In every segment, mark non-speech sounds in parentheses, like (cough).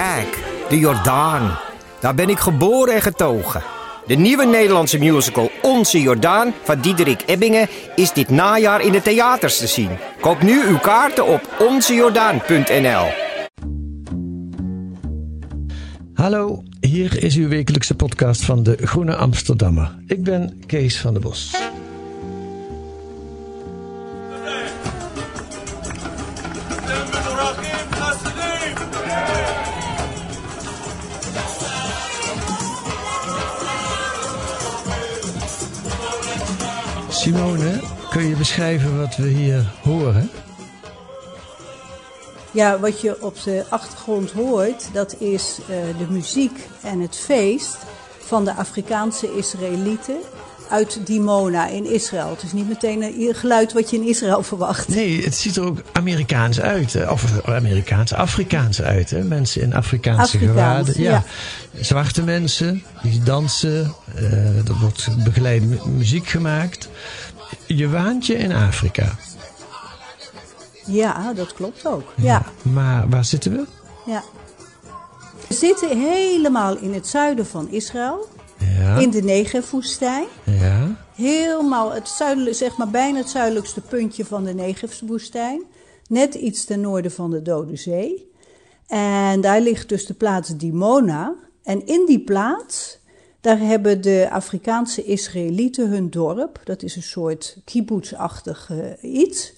Kijk, de Jordaan. Daar ben ik geboren en getogen. De nieuwe Nederlandse musical Onze Jordaan van Diederik Ebbingen is dit najaar in de theaters te zien. Koop nu uw kaarten op onzejordaan.nl. Hallo, hier is uw wekelijkse podcast van de Groene Amsterdammer. Ik ben Kees van der Bos. Simone, kun je beschrijven wat we hier horen? Ja, wat je op de achtergrond hoort, dat is eh, de muziek en het feest van de Afrikaanse Israëlieten uit Dimona in Israël. Het is niet meteen een geluid wat je in Israël verwacht. Nee, het ziet er ook Amerikaans uit. Of Amerikaans, Afrikaans uit. Hè? Mensen in Afrikaanse Afrikaans, gewaden. ja. Zwarte mensen, die dansen. eh, er wordt begeleide mu- muziek gemaakt. Je waant je in Afrika. Ja, dat klopt ook. Ja, Maar waar zitten we? ja. We zitten helemaal in het zuiden van Israël, Ja. in de Negev-woestijn. ja. Helemaal het zuidelijk, zeg maar bijna het zuidelijkste puntje van de Negev-woestijn. Net iets ten noorden van de Dode Zee. En daar ligt dus de plaats Dimona. En in die plaats, daar hebben de Afrikaanse Israëlieten hun dorp. Dat is een soort kibbutz-achtig eh, iets.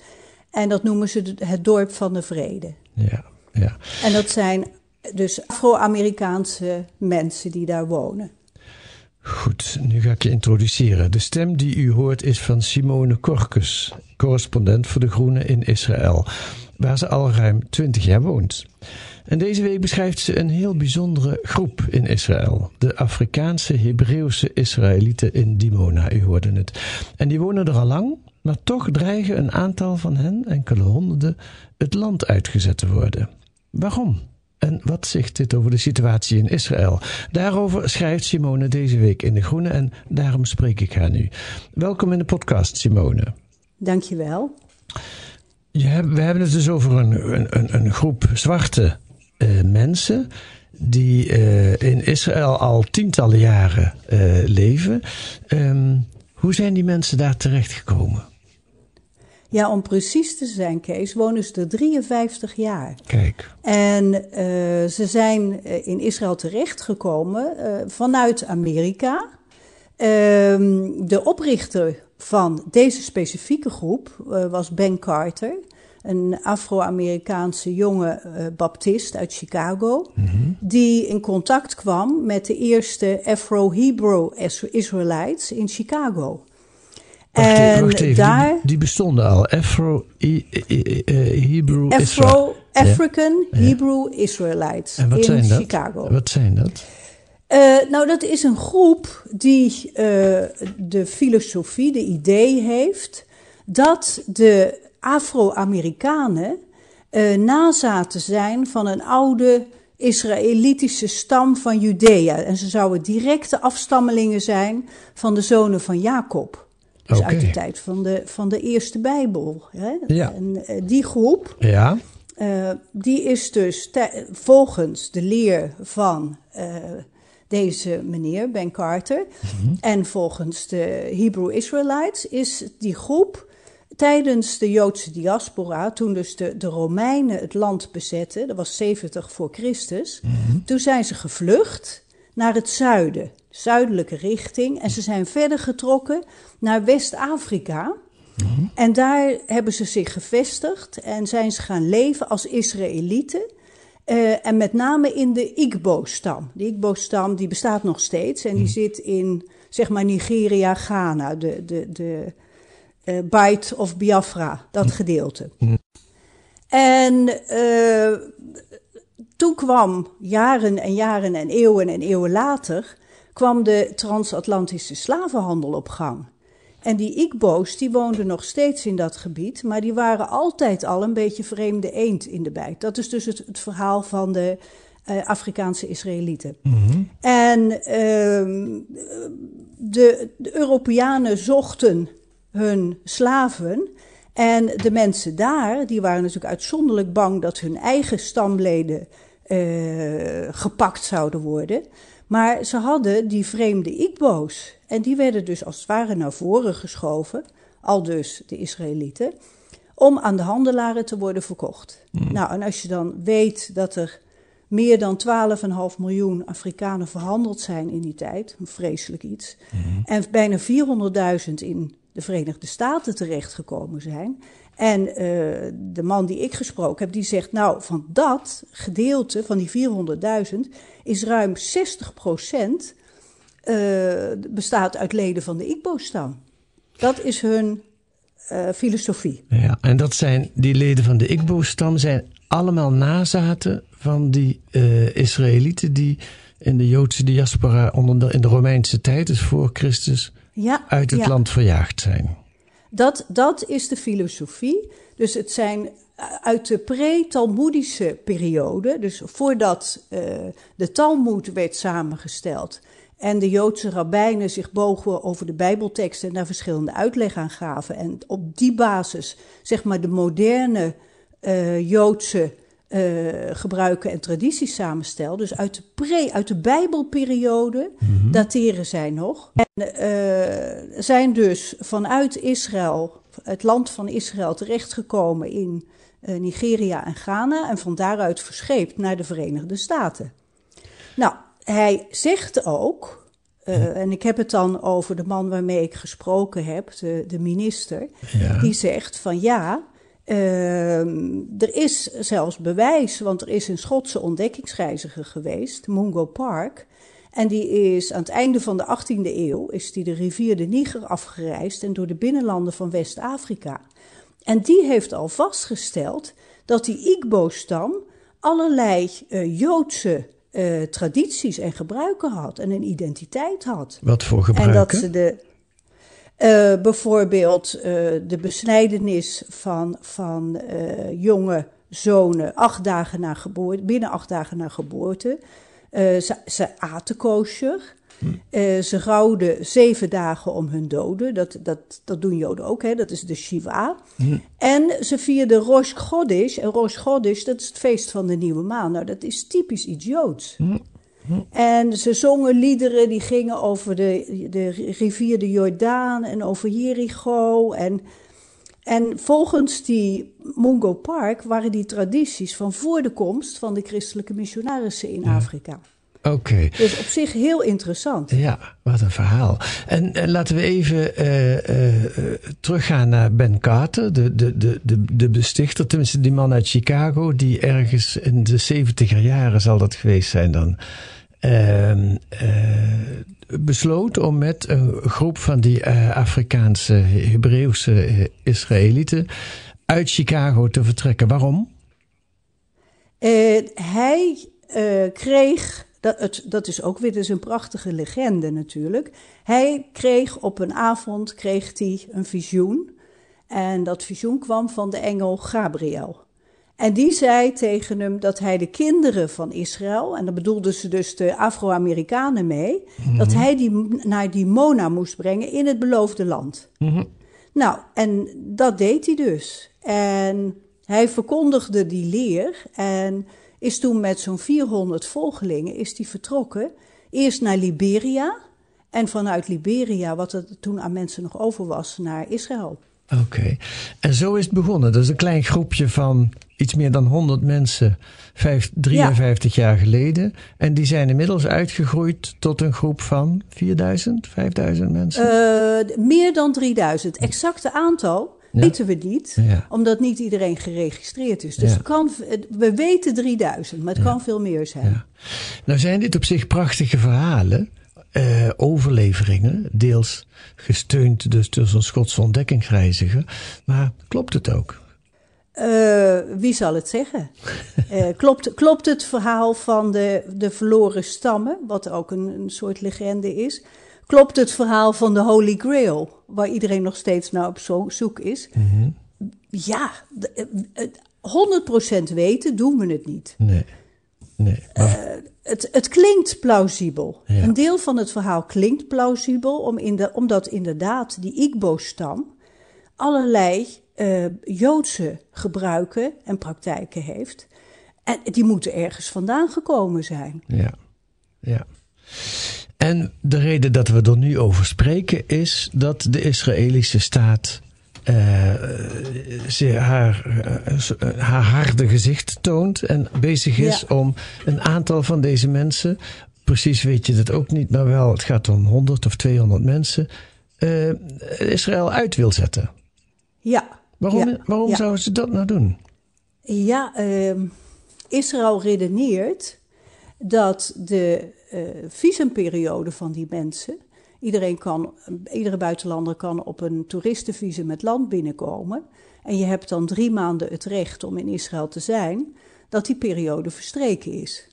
En dat noemen ze het dorp van de vrede. Ja. ja. En dat zijn dus Afro-Amerikaanse mensen die daar wonen. Goed, nu ga ik je introduceren. De stem die u hoort is van Simone Korkus, correspondent voor De Groene in Israël, waar ze al ruim 20 jaar woont. En deze week beschrijft ze een heel bijzondere groep in Israël. De Afrikaanse Hebreeuwse Israëlieten in Dimona, u hoorde het. En die wonen er al lang, maar toch dreigen een aantal van hen, enkele honderden, het land uitgezet te worden. Waarom? En wat zegt dit over de situatie in Israël? Daarover schrijft Simone deze week in De Groene en daarom spreek ik haar nu. Welkom in de podcast, Simone. Dankjewel. Je hebt, we hebben het dus over een, een, een, groep zwarte eh, mensen die eh, in Israël al tientallen jaren eh, leven. Ehm, hoe zijn die mensen daar terechtgekomen? Ja, om precies te zijn, Kees, wonen ze er 53 jaar. Kijk, En eh, ze zijn eh, in Israël terechtgekomen eh, vanuit Amerika. Ehm, de oprichter van deze specifieke groep was Ben Carter, een Afro-Amerikaanse jonge baptist uit Chicago, die in contact kwam met de eerste Afro-Hebrew Israelites in Chicago. Wacht, en wacht even. daar. Die, die bestonden al. Afro, I- I- I- eh, Hebrew. Afro, African Hebrew Israelites En wat in zijn dat? Chicago. Wat zijn dat? Eh, nou, dat is een groep die eh, de filosofie, de idee heeft dat de Afro-Amerikanen eh, nazaten zijn van een oude Israëlitische stam van Judea. En ze zouden directe afstammelingen zijn van de zonen van Jacob. Dus uit de tijd van de, van de eerste Bijbel. Hè? Ja. En eh, die groep Ja, eh, die is dus volgens de leer van eh, deze meneer, Ben Carter, en volgens de Hebrew Israelites, is die groep tijdens de Joodse diaspora, toen dus de, de Romeinen het land bezetten, dat was 70 voor Christus, toen zijn ze gevlucht naar het zuiden, zuidelijke richting, en ze zijn verder getrokken naar West-Afrika. En daar hebben ze zich gevestigd en zijn ze gaan leven als Israëlieten. Eh, en met name in de Igbo-stam. De Igbo-stam die bestaat nog steeds en die zit in zeg maar Nigeria, Ghana, de, de, de Bight of Biafra, dat gedeelte. En eh, toen kwam jaren en jaren en eeuwen en eeuwen later, kwam de transatlantische slavenhandel op gang. En die Igbo's, die woonden nog steeds in dat gebied, maar die waren altijd al een beetje vreemde eend in de bijt. Dat is dus het, het verhaal van de uh, Afrikaanse Israëlieten. En uh, de, de Europeanen zochten hun slaven. En de mensen daar, die waren natuurlijk uitzonderlijk bang dat hun eigen stamleden uh, gepakt zouden worden. Maar ze hadden die vreemde Igbo's. En die werden dus als het ware naar voren geschoven, al dus de Israëlieten, om aan de handelaren te worden verkocht. Nou, en als je dan weet dat er meer dan 12,5 miljoen Afrikanen verhandeld zijn in die tijd, een vreselijk iets, en bijna 400.000 in de Verenigde Staten terechtgekomen zijn. En uh, de man die ik gesproken heb, die zegt, nou, van dat gedeelte, van die 400.000, is ruim 60 procent uh, bestaat uit leden van de Igbo-stam. Dat is hun uh, filosofie. Ja, en dat zijn, die leden van de Igbo-stam zijn allemaal nazaten van die Israëlieten die in de Joodse diaspora onder de, in de Romeinse tijd, dus voor Christus, ja, uit het ja. land verjaagd zijn. Dat, dat is de filosofie. Dus het zijn uit de pre-Talmoedische periode, dus voordat uh, de Talmud werd samengesteld en de Joodse rabbijnen zich bogen over de Bijbelteksten en daar verschillende uitleg aan gaven. En op die basis, zeg maar, de moderne uh, Joodse uh, gebruiken en tradities samenstel. Dus uit de, pre, uit de Bijbelperiode mm-hmm. dateren zij nog. En uh, zijn dus vanuit Israël, het land van Israël, terechtgekomen in uh, Nigeria en Ghana. En van daaruit verscheept naar de Verenigde Staten. Nou, hij zegt ook. Uh, en ik heb het dan over de man waarmee ik gesproken heb, de, de minister. Ja. Die zegt van ja, uh, er is zelfs bewijs, want er is een Schotse ontdekkingsreiziger geweest, Mungo Park. En die is aan het einde van de 18e eeuw, is die de rivier de Niger afgereisd en door de binnenlanden van West-Afrika. En die heeft al vastgesteld dat die Igbo-stam allerlei uh, Joodse uh, tradities en gebruiken had en een identiteit had. Wat voor gebruiken? En dat ze de, uh, bijvoorbeeld uh, de besnijdenis van, van jonge zonen acht dagen na geboorte, binnen acht dagen na geboorte. ze, ze aten kosher. Uh, ze rouwden zeven dagen om hun doden. Dat, dat, dat doen Joden ook, hè? dat is de Shiva. Mm. En ze vierden Rosh Chodesh. En Rosh Chodesh, dat is het feest van de nieuwe maan. Nou, dat is typisch iets Joods. Mm. En ze zongen liederen die gingen over de, de rivier de Jordaan en over Jericho. En, en volgens die Mungo Park waren die tradities van voor de komst van de christelijke missionarissen in ja. Afrika. Oké. Okay. Dus op zich heel interessant. Ja, wat een verhaal. En, en laten we even uh, uh, teruggaan naar Ben Carter, de, de, de, de, de bestichter, tenminste die man uit Chicago, die ergens in de zeventiger jaren zal dat geweest zijn dan. Uh, besloot om met een groep van die Afrikaanse, Hebreeuwse Israëlieten uit Chicago te vertrekken. Waarom? hij kreeg dat, het, dat is ook weer dus een prachtige legende natuurlijk. Hij kreeg op een avond kreeg hij een visioen. En dat visioen kwam van de engel Gabriel. En die zei tegen hem dat hij de kinderen van Israël, en daar bedoelden ze dus de Afro-Amerikanen mee, dat hij die naar die Mona moest brengen in het beloofde land. Mm-hmm. Nou, en dat deed hij dus. En hij verkondigde die leer en is toen met zo'n 400 volgelingen is die vertrokken. Eerst naar Liberia en vanuit Liberia, wat er toen aan mensen nog over was, naar Israël. Oké, okay. en zo is het begonnen. Dat is een klein groepje van iets meer dan 100 mensen, 5, 53 ja. jaar geleden. En die zijn inmiddels uitgegroeid tot een groep van 4000, 5000 mensen? Uh, meer dan 3000. Exacte aantal. Weten we niet, omdat niet iedereen geregistreerd is. Dus kan, we weten 3000, maar het kan veel meer zijn. Nou zijn dit op zich prachtige verhalen, eh, overleveringen, deels gesteund dus door zo'n Schotse ontdekkingsreiziger. Maar klopt het ook? Uh, wie zal het zeggen? Uh, (laughs) klopt, klopt het verhaal van de, de verloren stammen, wat ook een, een soort legende is? Klopt het verhaal van de Holy Grail, waar iedereen nog steeds naar op zo zoek is? Mm -hmm. Ja, 100% weten doen we het niet. Nee. nee maar... uh, het, het klinkt plausibel. Ja. Een deel van het verhaal klinkt plausibel, om in de, omdat inderdaad die Igbo-stam allerlei uh, Joodse gebruiken en praktijken heeft. En die moeten ergens vandaan gekomen zijn. Ja, ja. En de reden dat we er nu over spreken is dat de Israëlische staat uh, haar, uh, haar harde gezicht toont en bezig is ja. om een aantal van deze mensen, precies weet je dat ook niet, maar wel, het gaat om 100 of 200 mensen, uh, Israël uit wil zetten. Ja. Waarom, ja. waarom ja. zouden ze dat nou doen? Ja, ehm, Israël redeneert dat de visumperiode van die mensen Iedereen kan, iedere buitenlander kan op een toeristenvisum het land binnenkomen. En je hebt dan drie maanden het recht om in Israël te zijn, dat die periode verstreken is.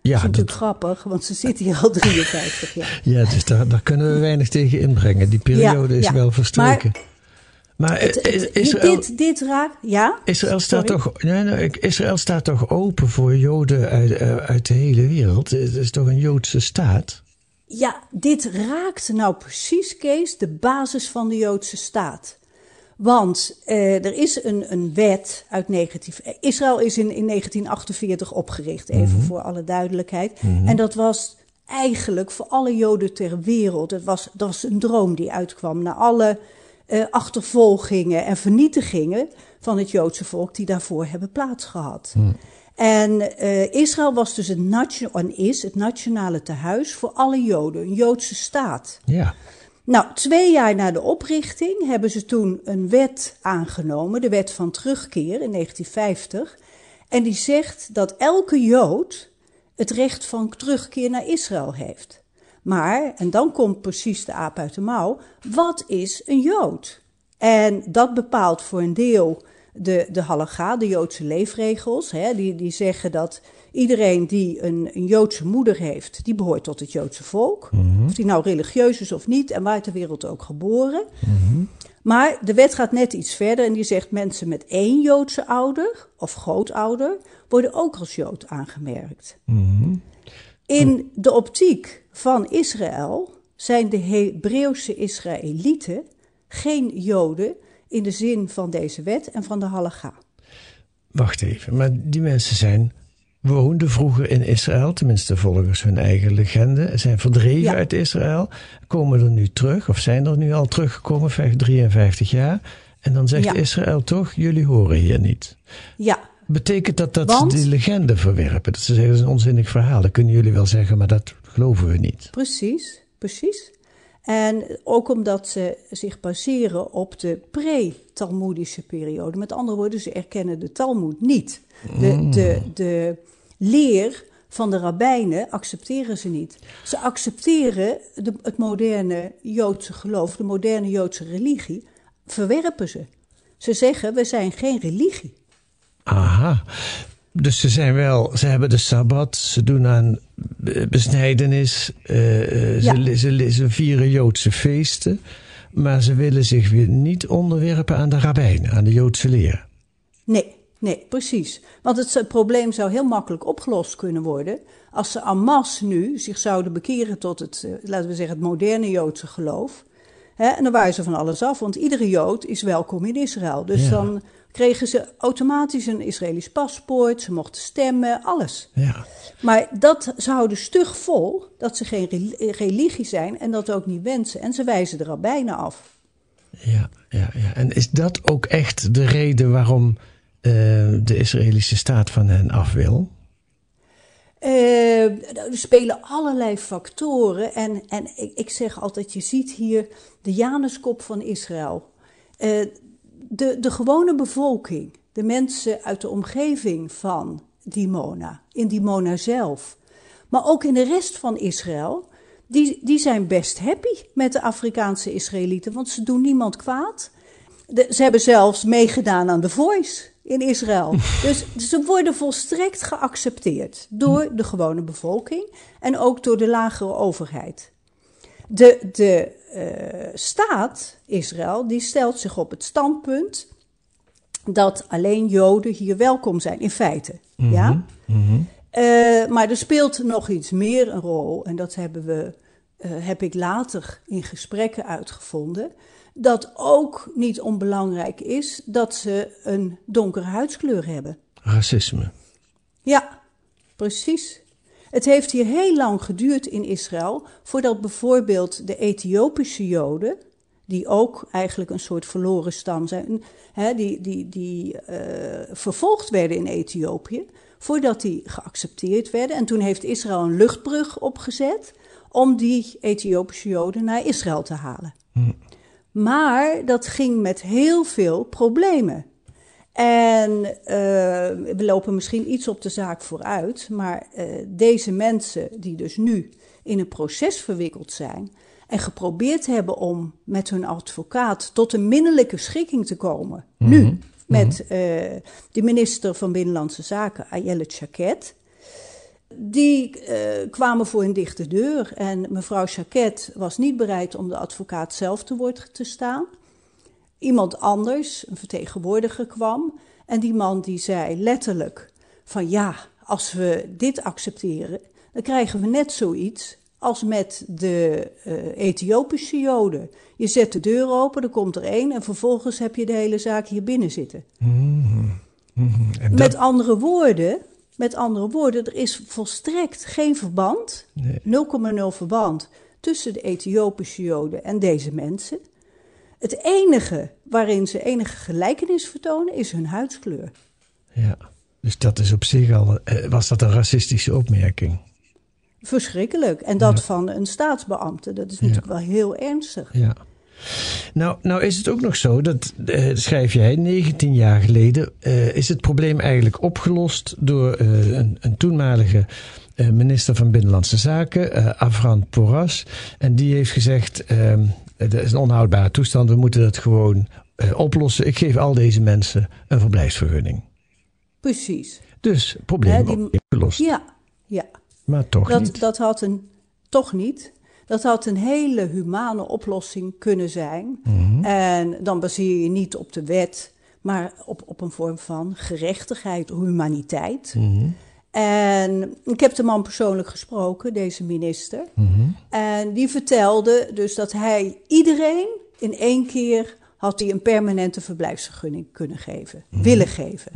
Ja, dat is natuurlijk grappig, want ze zitten hier al 53 jaar. Ja, dus daar, daar kunnen we weinig tegen inbrengen. Die periode ja, is ja. wel verstreken. Maar, maar het, het, Israël, dit, dit raakt, ja? Israël staat, toch, nee, nee, Israël staat toch open voor Joden uit, uit de hele wereld? Het is toch een Joodse staat? Ja, dit raakt nou precies, Kees, de basis van de Joodse staat. Want eh, er is een, een wet uit 19... Israël is in, in 1948 opgericht, even mm -hmm. voor alle duidelijkheid. Mm -hmm. En dat was eigenlijk voor alle Joden ter wereld... Het was, dat was een droom die uitkwam na alle uh, achtervolgingen en vernietigingen... van het Joodse volk die daarvoor hebben plaatsgehad. Mm. En uh, Israël was dus het, en is het nationale tehuis voor alle Joden, een Joodse staat. Ja. Nou, twee jaar na de oprichting hebben ze toen een wet aangenomen, de wet van terugkeer in 1950. En die zegt dat elke Jood het recht van terugkeer naar Israël heeft. Maar, en dan komt precies de aap uit de mouw, wat is een Jood? En dat bepaalt voor een deel de, de halacha, de Joodse leefregels, hè, die, die zeggen dat iedereen die een, een Joodse moeder heeft, die behoort tot het Joodse volk. Mm -hmm. Of die nou religieus is of niet en waar ter wereld ook geboren. Mm -hmm. Maar de wet gaat net iets verder en die zegt mensen met één Joodse ouder of grootouder worden ook als Jood aangemerkt. Mm -hmm. In de optiek van Israël zijn de Hebreeuwse Israëlieten geen Joden in de zin van deze wet en van de halacha. Wacht even, maar die mensen zijn woonden vroeger in Israël, tenminste volgens hun eigen legende, zijn verdreven ja. uit Israël, komen er nu terug, of zijn er nu al teruggekomen, 53 jaar. En dan zegt ja. Israël toch, jullie horen hier niet. Ja. Betekent dat dat Want, ze die legende verwerpen? Dat ze zeggen, dat is een onzinnig verhaal, dat kunnen jullie wel zeggen, maar dat geloven we niet. Precies, precies. En ook omdat ze zich baseren op de pre-Talmoedische periode. Met andere woorden, ze erkennen de Talmoed niet. De, Mm. de, de leer van de rabbijnen accepteren ze niet. Ze accepteren de, het moderne Joodse geloof, de moderne Joodse religie, verwerpen ze. Ze zeggen, we zijn geen religie. Aha. Dus ze zijn wel, ze hebben de sabbat, ze doen aan besnijdenis, uh, Ja. ze, ze, ze vieren Joodse feesten, maar ze willen zich weer niet onderwerpen aan de rabbijnen, aan de Joodse leer. Nee, nee, precies. Want het, probleem zou heel makkelijk opgelost kunnen worden als ze en masse nu zich zouden bekeren tot het, eh, laten we zeggen, het moderne Joodse geloof. Hè, en dan waren ze van alles af, want iedere Jood is welkom in Israël. Dus Ja. dan kregen ze automatisch een Israëlisch paspoort, ze mochten stemmen, alles. Ja. Maar dat ze houden stug vol dat ze geen rel- religie zijn en dat ook niet wensen. En ze wijzen de rabbijnen af. Ja, ja, ja. En is dat ook echt de reden waarom uh, de Israëlische staat van hen af wil? Uh, er spelen allerlei factoren. En, en ik, ik, zeg altijd: je ziet hier de Januskop van Israël. Uh, de, de gewone bevolking, de mensen uit de omgeving van Dimona, in Dimona zelf, maar ook in de rest van Israël, die, die zijn best happy met de Afrikaanse Israëlieten, want ze doen niemand kwaad. De, ze hebben zelfs meegedaan aan The Voice in Israël. (laughs) dus ze worden volstrekt geaccepteerd door de gewone bevolking en ook door de lagere overheid. De, de uh, staat Israël die stelt zich op het standpunt dat alleen Joden hier welkom zijn, in feite. Mhm, Ja? mhm. Uh, maar er speelt nog iets meer een rol, en dat hebben we, uh, heb ik later in gesprekken uitgevonden. Dat ook niet onbelangrijk is dat ze een donkere huidskleur hebben. Racisme. Ja, precies. Het heeft hier heel lang geduurd in Israël voordat bijvoorbeeld de Ethiopische Joden, die ook eigenlijk een soort verloren stam zijn, hè, die, die, die uh, vervolgd werden in Ethiopië, voordat die geaccepteerd werden. En toen heeft Israël een luchtbrug opgezet om die Ethiopische Joden naar Israël te halen. Hm. Maar dat ging met heel veel problemen. En uh, we lopen misschien iets op de zaak vooruit, maar uh, deze mensen die dus nu in een proces verwikkeld zijn en geprobeerd hebben om met hun advocaat tot een minnelijke schikking te komen, Mhm. nu met uh, de minister van Binnenlandse Zaken, Ayelet Shaked, die kwamen voor een dichte deur en mevrouw Shaked was niet bereid om de advocaat zelf te woord te staan iemand anders, een vertegenwoordiger, kwam. En die man die zei letterlijk van ja, als we dit accepteren, dan krijgen we net zoiets als met de uh, Ethiopische Joden. Je zet de deur open, er komt er één en vervolgens heb je de hele zaak hier binnen zitten. Mm-hmm. Mm-hmm. En dat- Met andere woorden, met andere woorden, er is volstrekt geen verband, Nee. 0,0 verband tussen de Ethiopische Joden en deze mensen. Het enige waarin ze enige gelijkenis vertonen is hun huidskleur. Ja, dus dat is op zich al, eh, was dat een racistische opmerking. Verschrikkelijk. En dat Ja. van een staatsbeambte, dat is Ja. natuurlijk wel heel ernstig. Ja. Nou, nou is het ook nog zo, dat eh, schrijf jij, 19 jaar geleden eh, is het probleem eigenlijk opgelost door eh, een, een toenmalige eh, minister van Binnenlandse Zaken, eh Avran Porras. En die heeft gezegd, ehm het is een onhoudbare toestand, we moeten dat gewoon eh, oplossen. Ik geef al deze mensen een verblijfsvergunning. Precies. Dus probleem die- opgelost. Ja, ja. Maar toch Dat, niet. dat had een, toch niet. Dat had een hele humane oplossing kunnen zijn. Mhm. En dan baseer je niet op de wet, maar op, op een vorm van gerechtigheid, humaniteit. Mhm. En ik heb de man persoonlijk gesproken, deze minister. Mhm. En die vertelde dus dat hij iedereen in één keer had hij een permanente verblijfsvergunning kunnen geven, willen geven.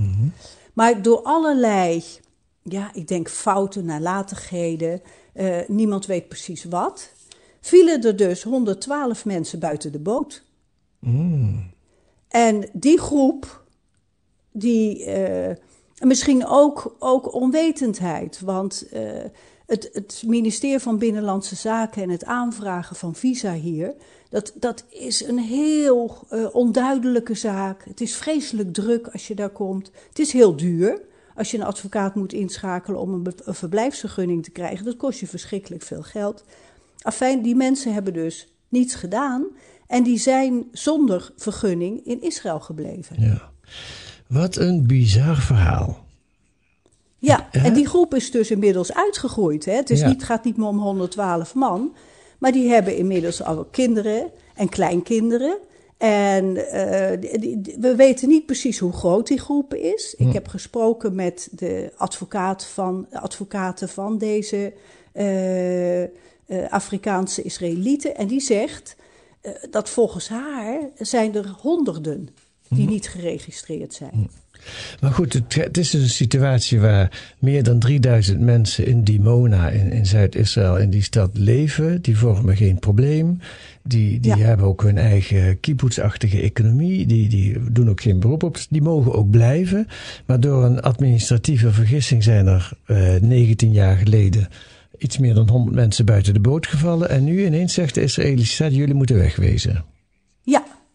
Maar door allerlei, ja, ik denk fouten, nalatigheden, eh, niemand weet precies wat, vielen er dus 112 mensen buiten de boot. En die groep, die eh, misschien ook, ook onwetendheid, want eh, het, het ministerie van Binnenlandse Zaken en het aanvragen van visa hier, dat, dat is een heel eh, onduidelijke zaak. Het is vreselijk druk als je daar komt. Het is heel duur. Als je een advocaat moet inschakelen om een, een verblijfsvergunning te krijgen, dat kost je verschrikkelijk veel geld. Afijn, die mensen hebben dus niets gedaan en die zijn zonder vergunning in Israël gebleven. Ja. Wat een bizar verhaal. Ja, en die groep is dus inmiddels uitgegroeid. Hè? Het is Ja. niet, gaat niet meer om 112 man, maar die hebben inmiddels al kinderen en kleinkinderen. En eh, die- we weten niet precies hoe groot die groep is. Hm. Ik heb gesproken met de advocaat van, advocaten van deze eh, eh, Afrikaanse Israëlieten. En die zegt dat volgens haar zijn er honderden Hm. Die niet geregistreerd zijn. Maar goed, het, het is dus een situatie waar meer dan 3000 mensen in Dimona, in, in Zuid-Israël, in die stad leven. Die vormen geen probleem. Die, die Ja. hebben ook hun eigen kibbutzachtige economie. Die, die doen ook geen beroep op. Die mogen ook blijven. Maar door een administratieve vergissing zijn er eh 19 jaar geleden iets meer dan 100 mensen buiten de boot gevallen. En nu ineens zegt de Israëlische staat, jullie moeten wegwezen.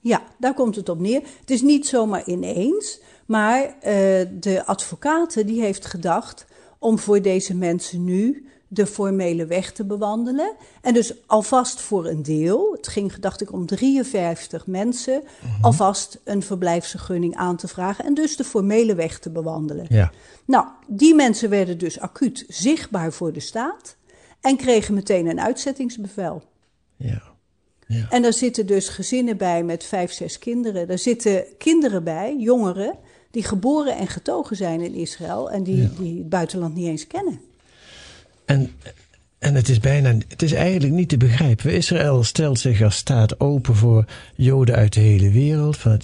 Ja, daar komt het op neer. Het is niet zomaar ineens, maar eh, de advocaten die heeft gedacht om voor deze mensen nu de formele weg te bewandelen. En dus alvast voor een deel, het ging dacht ik om 53 mensen, alvast een verblijfsvergunning aan te vragen en dus de formele weg te bewandelen. Ja. Nou, die mensen werden dus acuut zichtbaar voor de staat en kregen meteen een uitzettingsbevel. Ja. En daar zitten dus gezinnen bij met vijf, zes kinderen. Daar zitten kinderen bij, jongeren, die geboren en getogen zijn in Israël en die, die het buitenland niet eens kennen. En, en het is bijna, het is eigenlijk niet te begrijpen. Israël stelt zich als staat open voor Joden uit de hele wereld, van het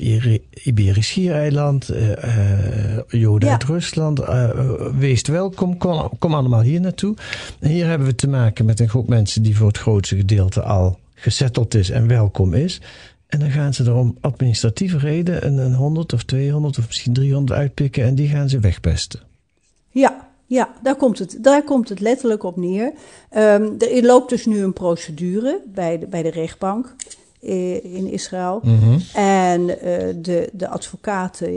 Iberisch Schiereiland, eh, eh, Joden Ja. uit Rusland. eh, wees welkom, kom, kom allemaal hier naartoe. En hier hebben we te maken met een groep mensen die voor het grootste gedeelte al gesetteld is en welkom is. En dan gaan ze er om administratieve reden een, een 100 of 200 of misschien 300 uitpikken en die gaan ze wegpesten. Ja, ja daar, komt het, daar komt het letterlijk op neer. Ehm, er loopt dus nu een procedure bij de, bij de rechtbank eh, in Israël. En eh, de, de advocaat eh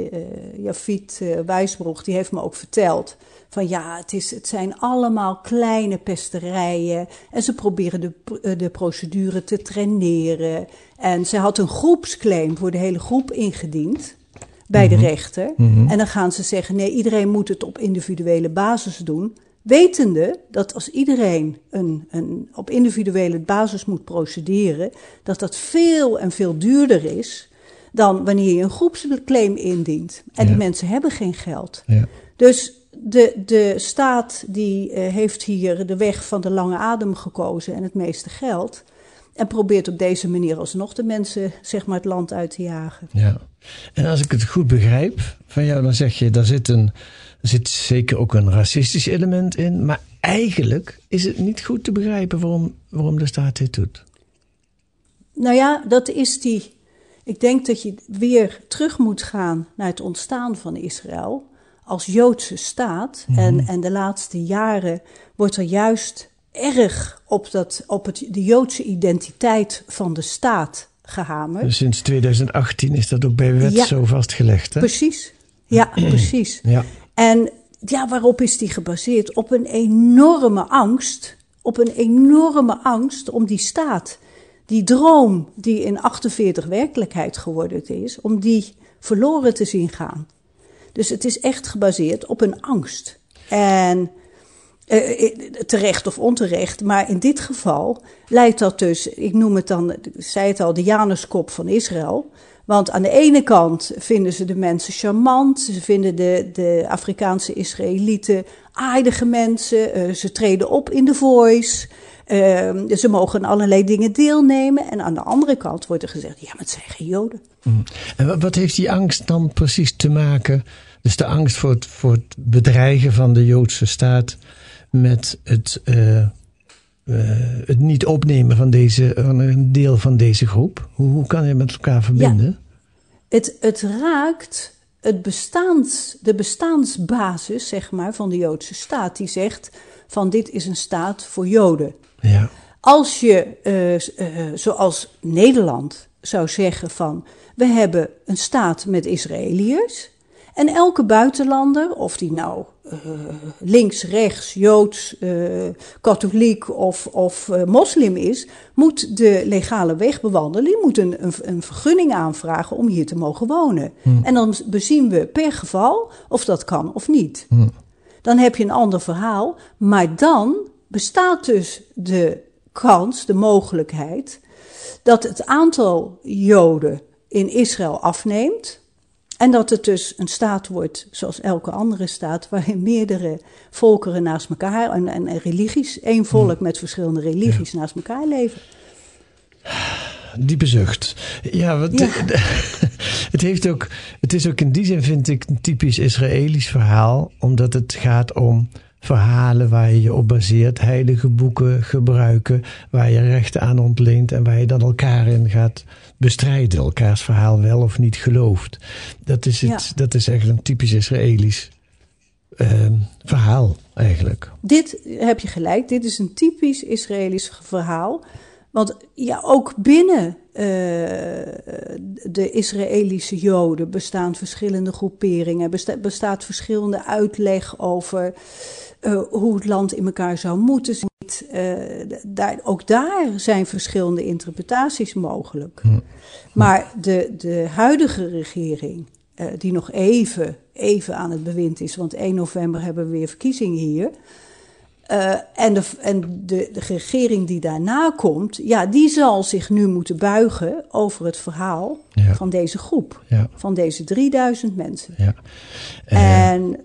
Jafit Wijsbroek, die heeft me ook verteld... van ja, het, is, het zijn allemaal kleine pesterijen... en ze proberen de, eh, de procedure te traineren. En ze had een groepsclaim voor de hele groep ingediend bij de rechter. En dan gaan ze zeggen: nee, iedereen moet het op individuele basis doen. Wetende dat als iedereen een, een, op individuele basis moet procederen, dat dat veel en veel duurder is dan wanneer je een groepsclaim indient. En die Ja. mensen hebben geen geld. Ja. Dus de, de staat die eh, heeft hier de weg van de lange adem gekozen en het meeste geld. En probeert op deze manier alsnog de mensen zeg maar, het land uit te jagen. Ja. En als ik het goed begrijp van jou, dan zeg je, daar zit, een, zit zeker ook een racistisch element in. Maar eigenlijk is het niet goed te begrijpen waarom, waarom de staat dit doet. Nou ja, dat is die. Ik denk dat je weer terug moet gaan naar het ontstaan van Israël als Joodse staat. en, en de laatste jaren wordt er juist erg op, dat, op het, de Joodse identiteit van de staat gehamerd. Dus sinds 2018 is dat ook bij wet Ja. zo vastgelegd. Hè? Precies. Ja, (clears throat) precies. Ja. En ja, waarop is die gebaseerd? Op een enorme angst. Op een enorme angst om die staat, die droom die in 48 werkelijkheid geworden is, om die verloren te zien gaan. Dus het is echt gebaseerd op een angst. En eh, eh, terecht of onterecht, maar in dit geval leidt dat dus, ik noem het dan, ik zei het al, de Januskop van Israël. Want aan de ene kant vinden ze de mensen charmant, ze vinden de, de Afrikaanse Israëlieten aardige mensen, eh, ze treden op in de voice, ze mogen aan allerlei dingen deelnemen. En aan de andere kant wordt er gezegd, ja, maar het zijn geen Joden. En wat, heeft die angst dan precies te maken? Dus de angst voor het, voor het bedreigen van de Joodse staat met het, eh, eh, het niet opnemen van, deze, van een deel van deze groep. Hoe, hoe kan je met elkaar verbinden? Het, het raakt het bestaans, de bestaansbasis, zeg maar, van de Joodse staat. Die zegt van dit is een staat voor Joden. Ja. Als je, eh, s- eh, zoals Nederland zou zeggen van, we hebben een staat met Israëliërs. En elke buitenlander, of die nou eh, links, rechts, joods, eh, katholiek of, of eh, moslim is, moet de legale weg bewandelen. Die moet een, een, een vergunning aanvragen om hier te mogen wonen. En dan bezien we per geval of dat kan of niet. Dan heb je een ander verhaal. Maar dan bestaat dus de kans, de mogelijkheid, dat het aantal Joden in Israël afneemt. En dat het dus een staat wordt, zoals elke andere staat, waarin meerdere volkeren naast elkaar en, en, en religies, één volk met verschillende religies naast elkaar leven. Diepe zucht. Ja, wat, Ja. (laughs) het, heeft ook, het is ook in die zin, vind ik, een typisch Israëlisch verhaal. Omdat het gaat om verhalen waar je je op baseert. Heilige boeken gebruiken. Waar je rechten aan ontleent. En waar je dan elkaar in gaat bestrijden. Elkaars verhaal wel of niet gelooft. Dat is, het, Ja. dat is echt een typisch Israëlisch ehm, verhaal eigenlijk. Dit heb je gelijk, dit is een typisch Israëlisch verhaal. Want ja, ook binnen de Israëlische Joden bestaan verschillende groeperingen, besta bestaat verschillende uitleg over hoe het land in elkaar zou moeten zitten. daar, ook daar zijn verschillende interpretaties mogelijk. Hm. Maar de, de huidige regering, die nog even, even aan het bewind is, want 1 november hebben we weer verkiezingen hier. Uh, en de, en de, de, regering die daarna komt, ja, die zal zich nu moeten buigen over het verhaal van deze groep. Ja. Van deze 3000 mensen. Ja. Uh, en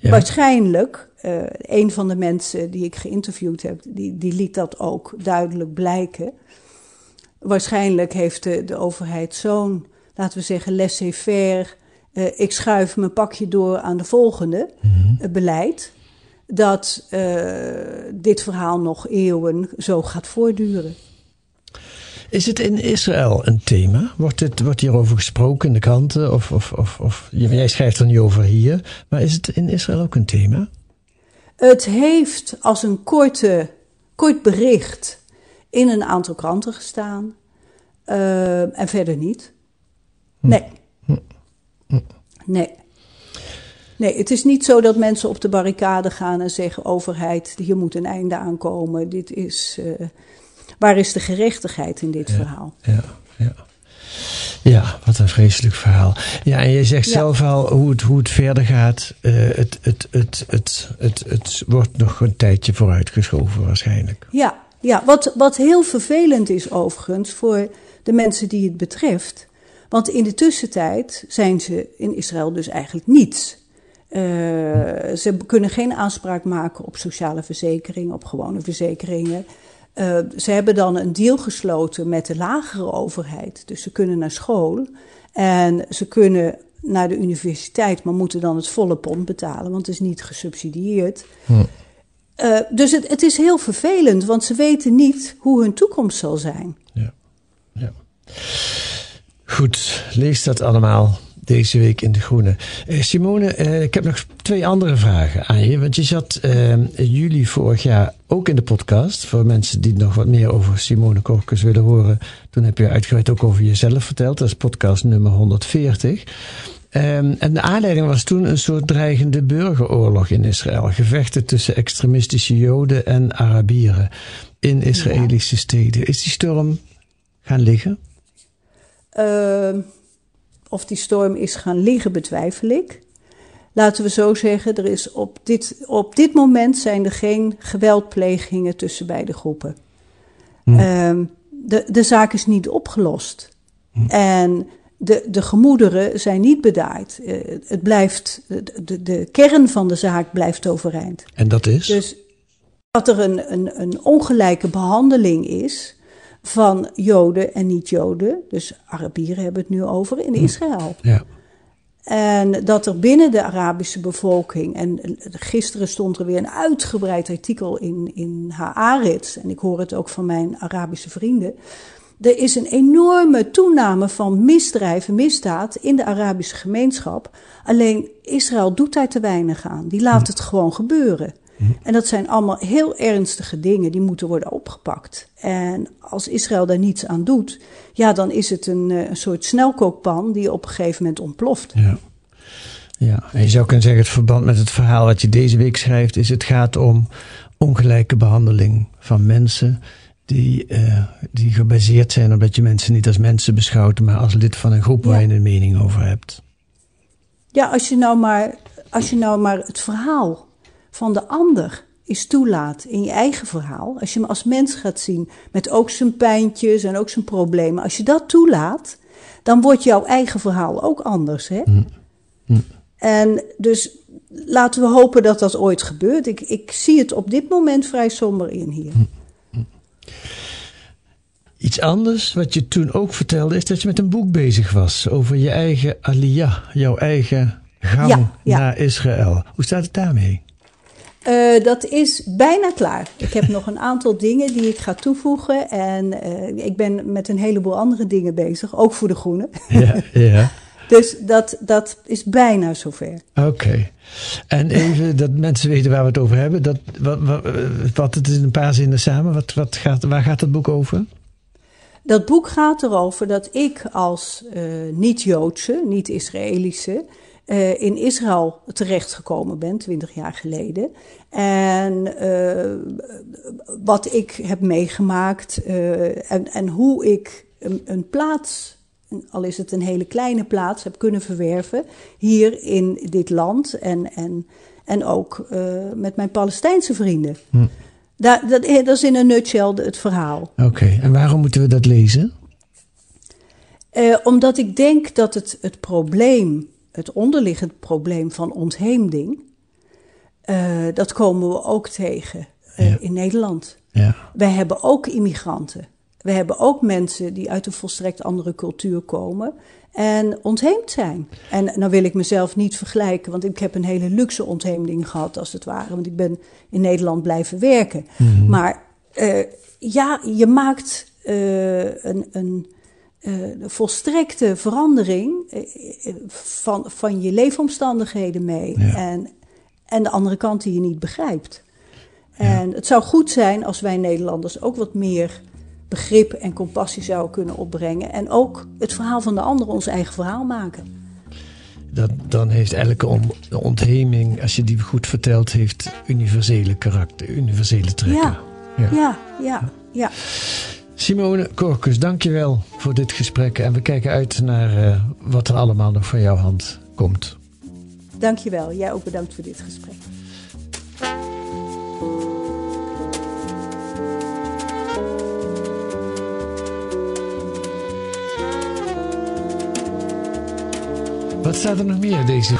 waarschijnlijk, uh, een van de mensen die ik geïnterviewd heb, die, die liet dat ook duidelijk blijken. Waarschijnlijk heeft de, de overheid zo'n, laten we zeggen, laissez-faire, ik schuif mijn pakje door aan de volgende mm beleid dat uh, dit verhaal nog eeuwen zo gaat voortduren. Is het in Israël een thema? Wordt, het, wordt hierover gesproken in de kranten? Of, of, of, of, jij schrijft er niet over hier. Maar is het in Israël ook een thema? Het heeft als een korte, kort bericht in een aantal kranten gestaan. Uh, en verder niet. Hm. Nee. Hm. Hm. Nee. Nee, het is niet zo dat mensen op de barricade gaan en zeggen: overheid, hier moet een einde aankomen. Dit is. Uh, waar is de gerechtigheid in dit verhaal? Ja, ja. Ja, wat een vreselijk verhaal. Ja, en je zegt zelf al hoe het, hoe het verder gaat. Uh, het, het, het, het, het, het wordt nog een tijdje vooruitgeschoven waarschijnlijk. Ja, ja wat, wat heel vervelend is overigens voor de mensen die het betreft. Want in de tussentijd zijn ze in Israël dus eigenlijk niets. Uh, ze kunnen geen aanspraak maken op sociale verzekeringen, op gewone verzekeringen. Uh, ze hebben dan een deal gesloten met de lagere overheid. Dus ze kunnen naar school en ze kunnen naar de universiteit, maar moeten dan het volle pond betalen, want het is niet gesubsidieerd. Hm. Uh, dus het, het, is heel vervelend, want ze weten niet hoe hun toekomst zal zijn. Ja. ja. Goed, lees dat allemaal deze week in De Groene. Uh, Simone, uh, ik heb nog twee andere vragen aan je. Want je zat in juli vorig jaar ook in de podcast. Voor mensen die nog wat meer over Simone Korkus willen horen. Toen heb je uitgebreid ook over jezelf verteld. Dat is podcast nummer 140. Um, en de aanleiding was toen een soort dreigende burgeroorlog in Israël. Gevechten tussen extremistische Joden en Arabieren in Israëlische steden. Is die storm gaan liggen? Uh, of die storm is gaan liggen, betwijfel ik. Laten we zo zeggen, er is op, dit, op dit moment zijn er geen geweldplegingen tussen beide groepen. Hm. Um, de, de zaak is niet opgelost. Hm. En de, de gemoederen zijn niet bedaard. Uh, het blijft, de, de kern van de zaak blijft overeind. En dat is? Dus dat er een, een, een ongelijke behandeling is van Joden en niet-Joden, dus Arabieren hebben het nu over, in hm. Israël. Ja. En dat er binnen de Arabische bevolking, en gisteren stond er weer een uitgebreid artikel in, in Haaretz, en ik hoor het ook van mijn Arabische vrienden, er is een enorme toename van misdrijven, misdaad in de Arabische gemeenschap. Alleen Israël doet daar te weinig aan. Die laat hm. het gewoon gebeuren. En dat zijn allemaal heel ernstige dingen die moeten worden opgepakt. En als Israël daar niets aan doet, ja, dan is het een, eh, een soort snelkookpan die op een gegeven moment ontploft. Ja. Ja, en je zou kunnen zeggen, het verband met het verhaal wat je deze week schrijft, is het gaat om ongelijke behandeling van mensen die, uh, die gebaseerd zijn op dat je mensen niet als mensen beschouwt, maar als lid van een groep waar je een mening over hebt. Ja, als je nou maar, als je nou maar het verhaal van de ander is toelaat in je eigen verhaal, als je hem als mens gaat zien met ook zijn pijntjes en ook zijn problemen, als je dat toelaat, dan wordt jouw eigen verhaal ook anders. Hè? Mm. Mm. En dus laten we hopen dat dat ooit gebeurt. Ik, ik zie het op dit moment vrij somber in hier. Mm. Iets anders wat je toen ook vertelde is dat je met een boek bezig was over je eigen aliyah, jouw eigen gang naar Israël. Hoe staat het daarmee? Uh, dat is bijna klaar. Ik heb nog een aantal dingen die ik ga toevoegen. En uh, ik ben met een heleboel andere dingen bezig, ook voor de groene. Ja, ja. (laughs) dus dat, dat is bijna zover. Oké. En even dat mensen weten waar we het over hebben. Dat, wat, wat, wat het is in een paar zinnen samen. Wat, wat gaat, waar gaat het boek over? Dat boek gaat erover dat ik als uh, niet-Joodse, niet-Israëlische, uh, in Israël terechtgekomen ben, twintig jaar geleden. En uh, wat ik heb meegemaakt en, en, hoe ik een, een, plaats, al is het een hele kleine plaats, heb kunnen verwerven hier in dit land. En, en, en ook met mijn Palestijnse vrienden. Hm. Dat, dat, dat, is in een nutshell het verhaal. Oké, en waarom moeten we dat lezen? Uh, omdat ik denk dat het, het probleem, het onderliggend probleem van ontheemding, uh, dat komen we ook tegen uh, ja. in Nederland. Ja. Wij hebben ook immigranten. We hebben ook mensen die uit een volstrekt andere cultuur komen en ontheemd zijn. En nou wil ik mezelf niet vergelijken, want ik heb een hele luxe ontheemding gehad, als het ware. Want ik ben in Nederland blijven werken. Mhm. Maar uh, ja, je maakt uh, een, een volstrekte verandering van, van je leefomstandigheden mee. Ja. En, en de andere kant die je niet begrijpt. En het zou goed zijn als wij Nederlanders ook wat meer begrip en compassie zouden kunnen opbrengen. En ook het verhaal van de ander ons eigen verhaal maken. Dat, dan heeft elke on, ontheming, als je die goed vertelt, heeft universele karakter, universele trekken. Ja, ja, ja. ja, Simone Korkus, dankjewel voor dit gesprek. En we kijken uit naar uh, wat er allemaal nog van jouw hand komt. Dankjewel. Jij ook bedankt voor dit gesprek. Wat staat er nog meer deze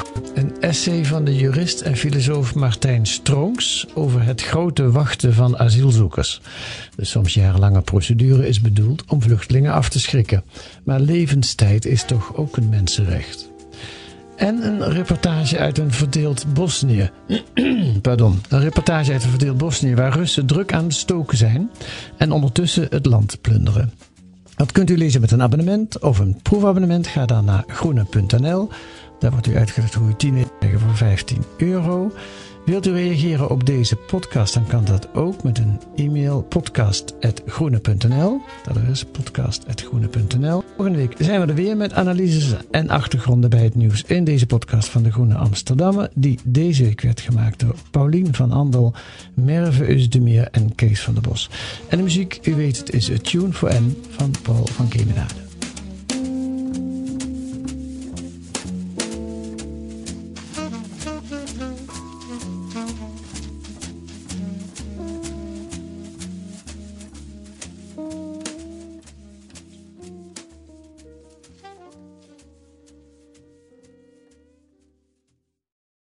Essay van de jurist en filosoof Martijn Stronks over het grote wachten van asielzoekers. De soms jarenlange procedure is bedoeld om vluchtelingen af te schrikken. Maar levenstijd is toch ook een mensenrecht. En een reportage uit een verdeeld Bosnië. (clears throat) Pardon. Een reportage uit een verdeeld Bosnië waar Russen druk aan het stoken zijn en ondertussen het land plunderen. Dat kunt u lezen met een abonnement of een proefabonnement. Ga dan naar groene.nl. Daar wordt u uitgelegd hoe u 10 krijgen voor 15 euro. Wilt u reageren op deze podcast, dan kan dat ook met een e-mail podcast.groene.nl. Dat is podcast.groene.nl. Volgende week zijn we er weer met analyses en achtergronden bij het nieuws in deze podcast van de Groene Amsterdammer, die deze week werd gemaakt door Paulien van Andel, Merve Usdemeer en Kees van der Bos. En de muziek, u weet het, is A Tune for N van Paul van Kemenade.